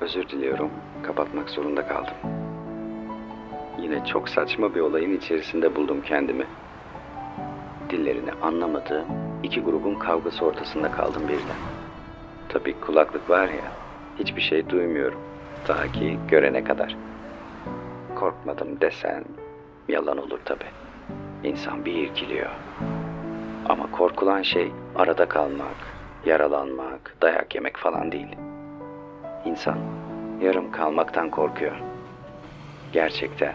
özür diliyorum. Kapatmak zorunda kaldım. Yine çok saçma bir olayın içerisinde buldum kendimi. Dillerini anlamadığım iki grubun kavgası ortasında kaldım birden. Tabii kulaklık var ya, hiçbir şey duymuyorum. Ta ki görene kadar. Korkmadım desen yalan olur tabii. İnsan bir irkiliyor. Ama korkulan şey arada kalmak, yaralanmak, dayak yemek falan değil. İnsan yarım kalmaktan korkuyor. Gerçekten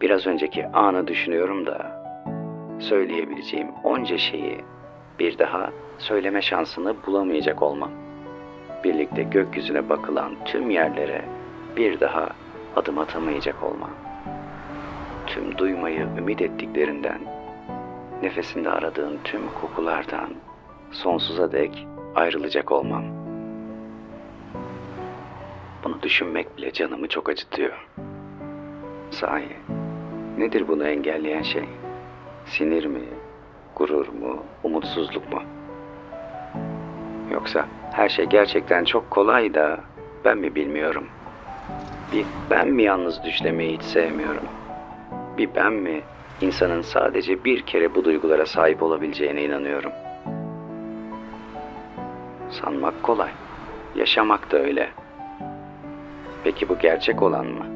biraz önceki anı düşünüyorum da söyleyebileceğim onca şeyi bir daha söyleme şansını bulamayacak olmam. Birlikte gökyüzüne bakılan tüm yerlere bir daha adım atamayacak olmam. Tüm duymayı ümit ettiklerinden, nefesinde aradığın tüm kokulardan sonsuza dek ayrılacak olmam. Bunu düşünmek bile canımı çok acıtıyor. Sahi, nedir bunu engelleyen şey? Sinir mi, gurur mu, umutsuzluk mu? Yoksa her şey gerçekten çok kolay da ben mi bilmiyorum? Bir ben mi yalnız düşlemeyi hiç sevmiyorum? Bir ben mi insanın sadece bir kere bu duygulara sahip olabileceğine inanıyorum? Sanmak kolay. Yaşamak da öyle. Peki bu gerçek olan mı?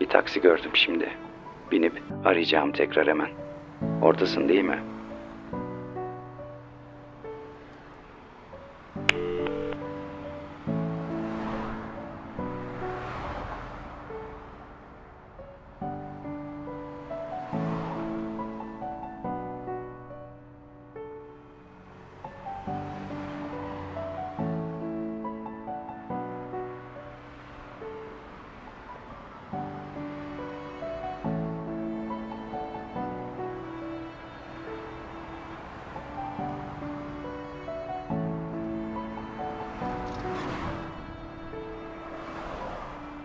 Bir taksi gördüm şimdi. Binip arayacağım tekrar hemen. Oradasın değil mi?